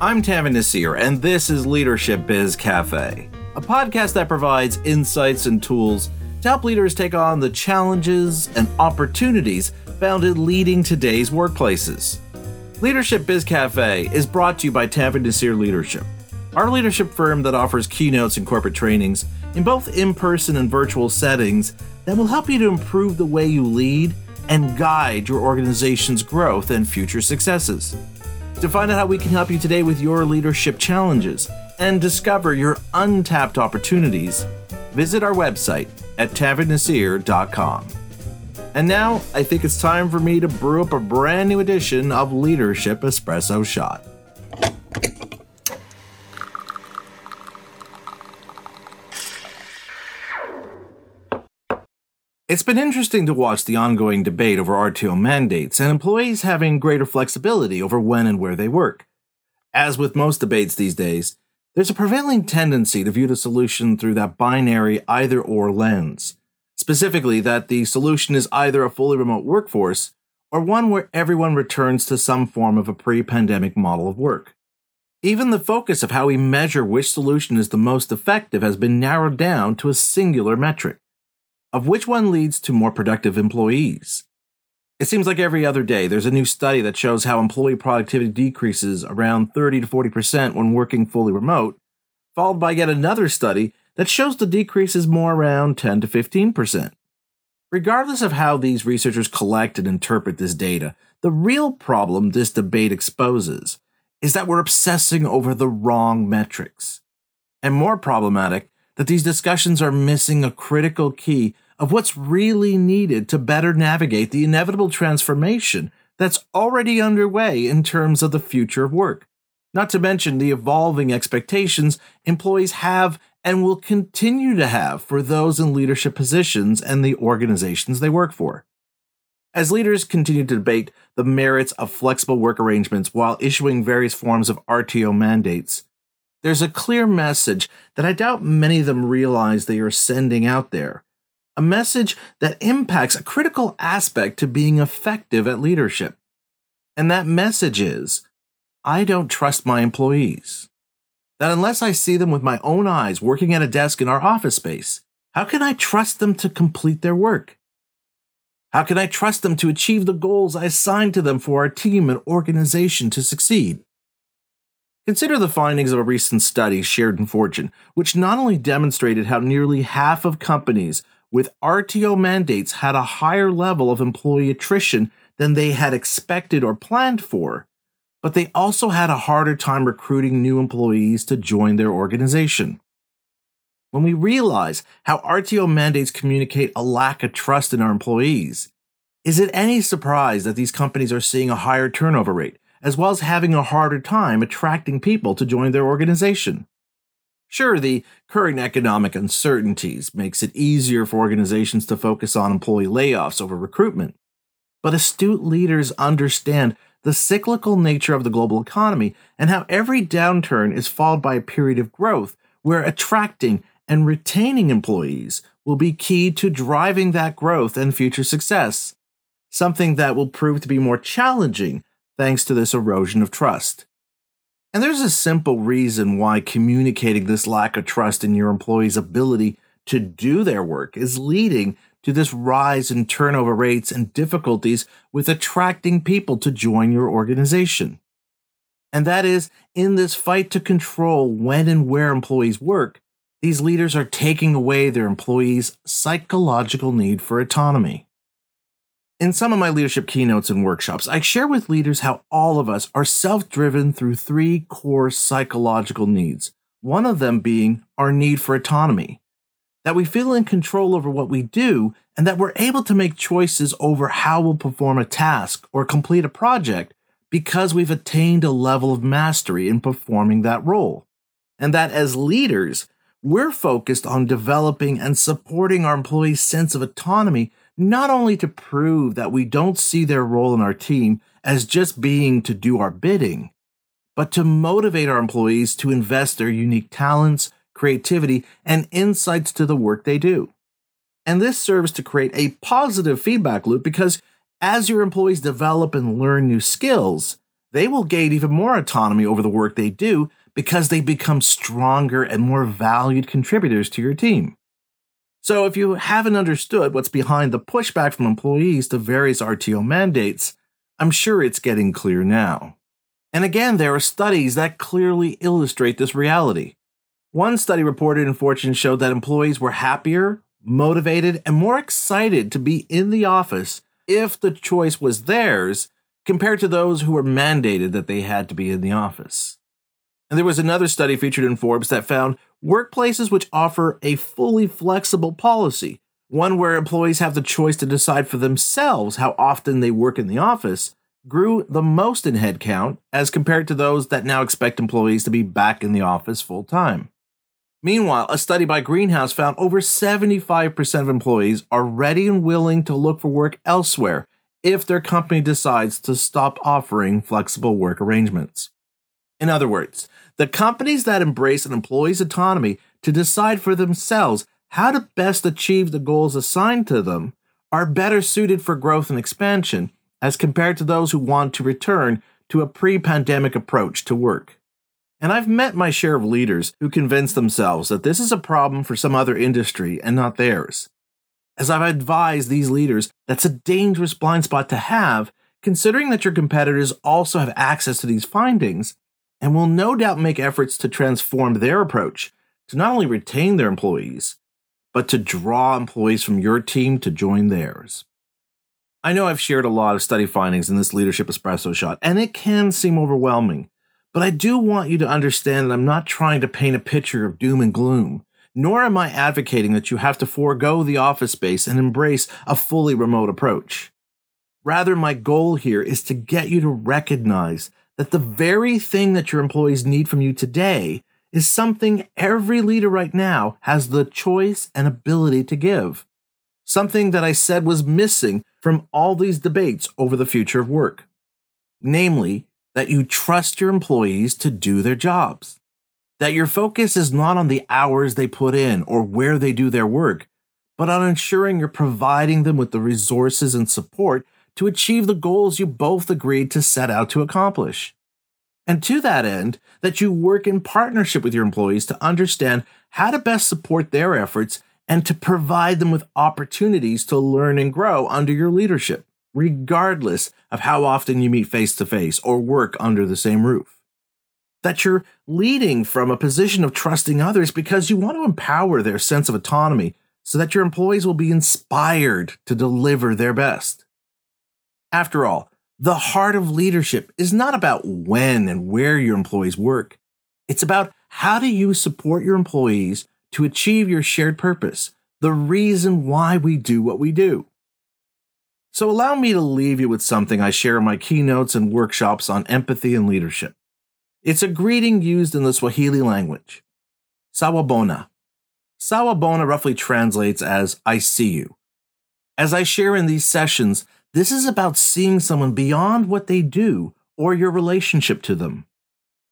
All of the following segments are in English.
I'm Tanveer Naseer, and this is Leadership Biz Cafe, a podcast that provides insights and tools to help leaders take on the challenges and opportunities found in leading today's workplaces. Leadership Biz Cafe is brought to you by Tanveer Naseer Leadership, our leadership firm that offers keynotes and corporate trainings in both in person and virtual settings that will help you to improve the way you lead and guide your organization's growth and future successes. To find out how we can help you today with your leadership challenges and discover your untapped opportunities, visit our website at tanveernaseer.com. And now, I think it's time for me to brew up a brand new edition of Leadership Espresso Shot. It's been interesting to watch the ongoing debate over RTO mandates and employees having greater flexibility over when and where they work. As with most debates these days, there's a prevailing tendency to view the solution through that binary either or lens. Specifically, that the solution is either a fully remote workforce or one where everyone returns to some form of a pre pandemic model of work. Even the focus of how we measure which solution is the most effective has been narrowed down to a singular metric of which one leads to more productive employees. It seems like every other day there's a new study that shows how employee productivity decreases around 30 to 40% when working fully remote, followed by yet another study that shows the decrease is more around 10 to 15%. Regardless of how these researchers collect and interpret this data, the real problem this debate exposes is that we're obsessing over the wrong metrics. And more problematic, that these discussions are missing a critical key of what's really needed to better navigate the inevitable transformation that's already underway in terms of the future of work. Not to mention the evolving expectations employees have and will continue to have for those in leadership positions and the organizations they work for. As leaders continue to debate the merits of flexible work arrangements while issuing various forms of RTO mandates, there's a clear message that I doubt many of them realize they are sending out there. A message that impacts a critical aspect to being effective at leadership. And that message is I don't trust my employees. That unless I see them with my own eyes working at a desk in our office space, how can I trust them to complete their work? How can I trust them to achieve the goals I assigned to them for our team and organization to succeed? Consider the findings of a recent study shared in Fortune, which not only demonstrated how nearly half of companies with RTO mandates had a higher level of employee attrition than they had expected or planned for, but they also had a harder time recruiting new employees to join their organization. When we realize how RTO mandates communicate a lack of trust in our employees, is it any surprise that these companies are seeing a higher turnover rate? As well as having a harder time attracting people to join their organization. Sure, the current economic uncertainties makes it easier for organizations to focus on employee layoffs over recruitment. But astute leaders understand the cyclical nature of the global economy and how every downturn is followed by a period of growth where attracting and retaining employees will be key to driving that growth and future success, something that will prove to be more challenging thanks to this erosion of trust. And there's a simple reason why communicating this lack of trust in your employees' ability to do their work is leading to this rise in turnover rates and difficulties with attracting people to join your organization. And that is, in this fight to control when and where employees work, these leaders are taking away their employees' psychological need for autonomy. In some of my leadership keynotes and workshops, I share with leaders how all of us are self driven through three core psychological needs, one of them being our need for autonomy. That we feel in control over what we do, and that we're able to make choices over how we'll perform a task or complete a project because we've attained a level of mastery in performing that role. And that as leaders, we're focused on developing and supporting our employees' sense of autonomy not only to prove that we don't see their role in our team as just being to do our bidding, but to motivate our employees to invest their unique talents, creativity, and insights to the work they do. And this serves to create a positive feedback loop because as your employees develop and learn new skills, they will gain even more autonomy over the work they do because they become stronger and more valued contributors to your team. So, if you haven't understood what's behind the pushback from employees to various RTO mandates, I'm sure it's getting clear now. And again, there are studies that clearly illustrate this reality. One study reported in Fortune showed that employees were happier, motivated, and more excited to be in the office if the choice was theirs compared to those who were mandated that they had to be in the office. And there was another study featured in Forbes that found workplaces which offer a fully flexible policy, one where employees have the choice to decide for themselves how often they work in the office, grew the most in headcount as compared to those that now expect employees to be back in the office full time. Meanwhile, a study by Greenhouse found over 75% of employees are ready and willing to look for work elsewhere if their company decides to stop offering flexible work arrangements. In other words, the companies that embrace an employee's autonomy to decide for themselves how to best achieve the goals assigned to them are better suited for growth and expansion as compared to those who want to return to a pre pandemic approach to work. And I've met my share of leaders who convince themselves that this is a problem for some other industry and not theirs. As I've advised these leaders, that's a dangerous blind spot to have, considering that your competitors also have access to these findings and will no doubt make efforts to transform their approach to not only retain their employees, but to draw employees from your team to join theirs. I know I've shared a lot of study findings in this leadership espresso shot, and it can seem overwhelming. But I do want you to understand that I'm not trying to paint a picture of doom and gloom, nor am I advocating that you have to forego the office space and embrace a fully remote approach. Rather, my goal here is to get you to recognize that the very thing that your employees need from you today is something every leader right now has the choice and ability to give. Something that I said was missing from all these debates over the future of work. Namely, that you trust your employees to do their jobs. That your focus is not on the hours they put in or where they do their work, but on ensuring you're providing them with the resources and support to achieve the goals you both agreed to set out to accomplish. And to that end, that you work in partnership with your employees to understand how to best support their efforts and to provide them with opportunities to learn and grow under your leadership regardless of how often you meet face to face or work under the same roof. That you're leading from a position of trusting others because you want to empower their sense of autonomy so that your employees will be inspired to deliver their best. After all, the heart of leadership is not about when and where your employees work. It's about how do you support your employees to achieve your shared purpose, the reason why we do what we do. So, allow me to leave you with something I share in my keynotes and workshops on empathy and leadership. It's a greeting used in the Swahili language. Sawubona. Sawubona roughly translates as I see you. As I share in these sessions, this is about seeing someone beyond what they do or your relationship to them.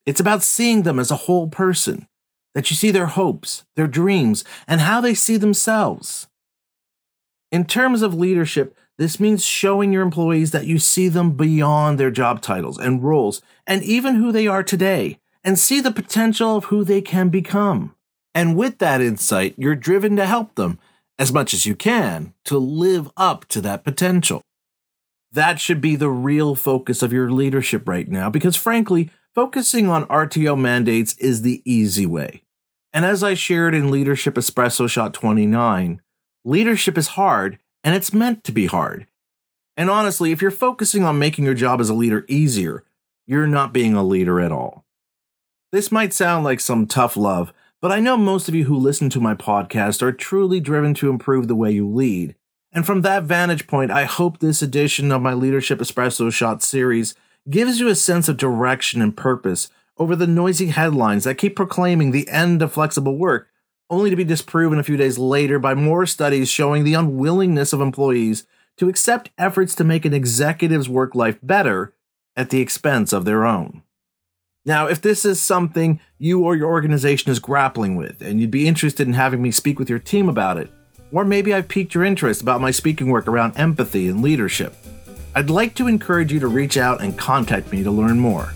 It's about seeing them as a whole person, that you see their hopes, their dreams, and how they see themselves. In terms of leadership, this means showing your employees that you see them beyond their job titles and roles and even who they are today and see the potential of who they can become. And with that insight, you're driven to help them as much as you can to live up to that potential. That should be the real focus of your leadership right now because, frankly, focusing on RTO mandates is the easy way. And as I shared in Leadership Espresso Shot 29, leadership is hard and it's meant to be hard. And honestly, if you're focusing on making your job as a leader easier, you're not being a leader at all. This might sound like some tough love, but I know most of you who listen to my podcast are truly driven to improve the way you lead. And from that vantage point, I hope this edition of my Leadership Espresso Shot series gives you a sense of direction and purpose over the noisy headlines that keep proclaiming the end of flexible work only to be disproven a few days later by more studies showing the unwillingness of employees to accept efforts to make an executive's work life better at the expense of their own. Now, if this is something you or your organization is grappling with and you'd be interested in having me speak with your team about it, or maybe I've piqued your interest about my speaking work around empathy and leadership, I'd like to encourage you to reach out and contact me to learn more.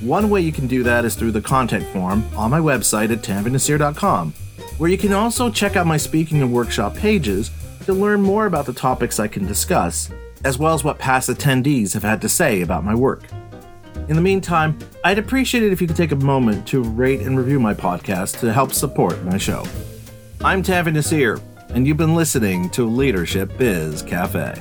One way you can do that is through the contact form on my website at tanveernaseer.com, where you can also check out my speaking and workshop pages to learn more about the topics I can discuss, as well as what past attendees have had to say about my work. In the meantime, I'd appreciate it if you could take a moment to rate and review my podcast to help support my show. I'm Tanveer Naseer, and you've been listening to Leadership Biz Cafe.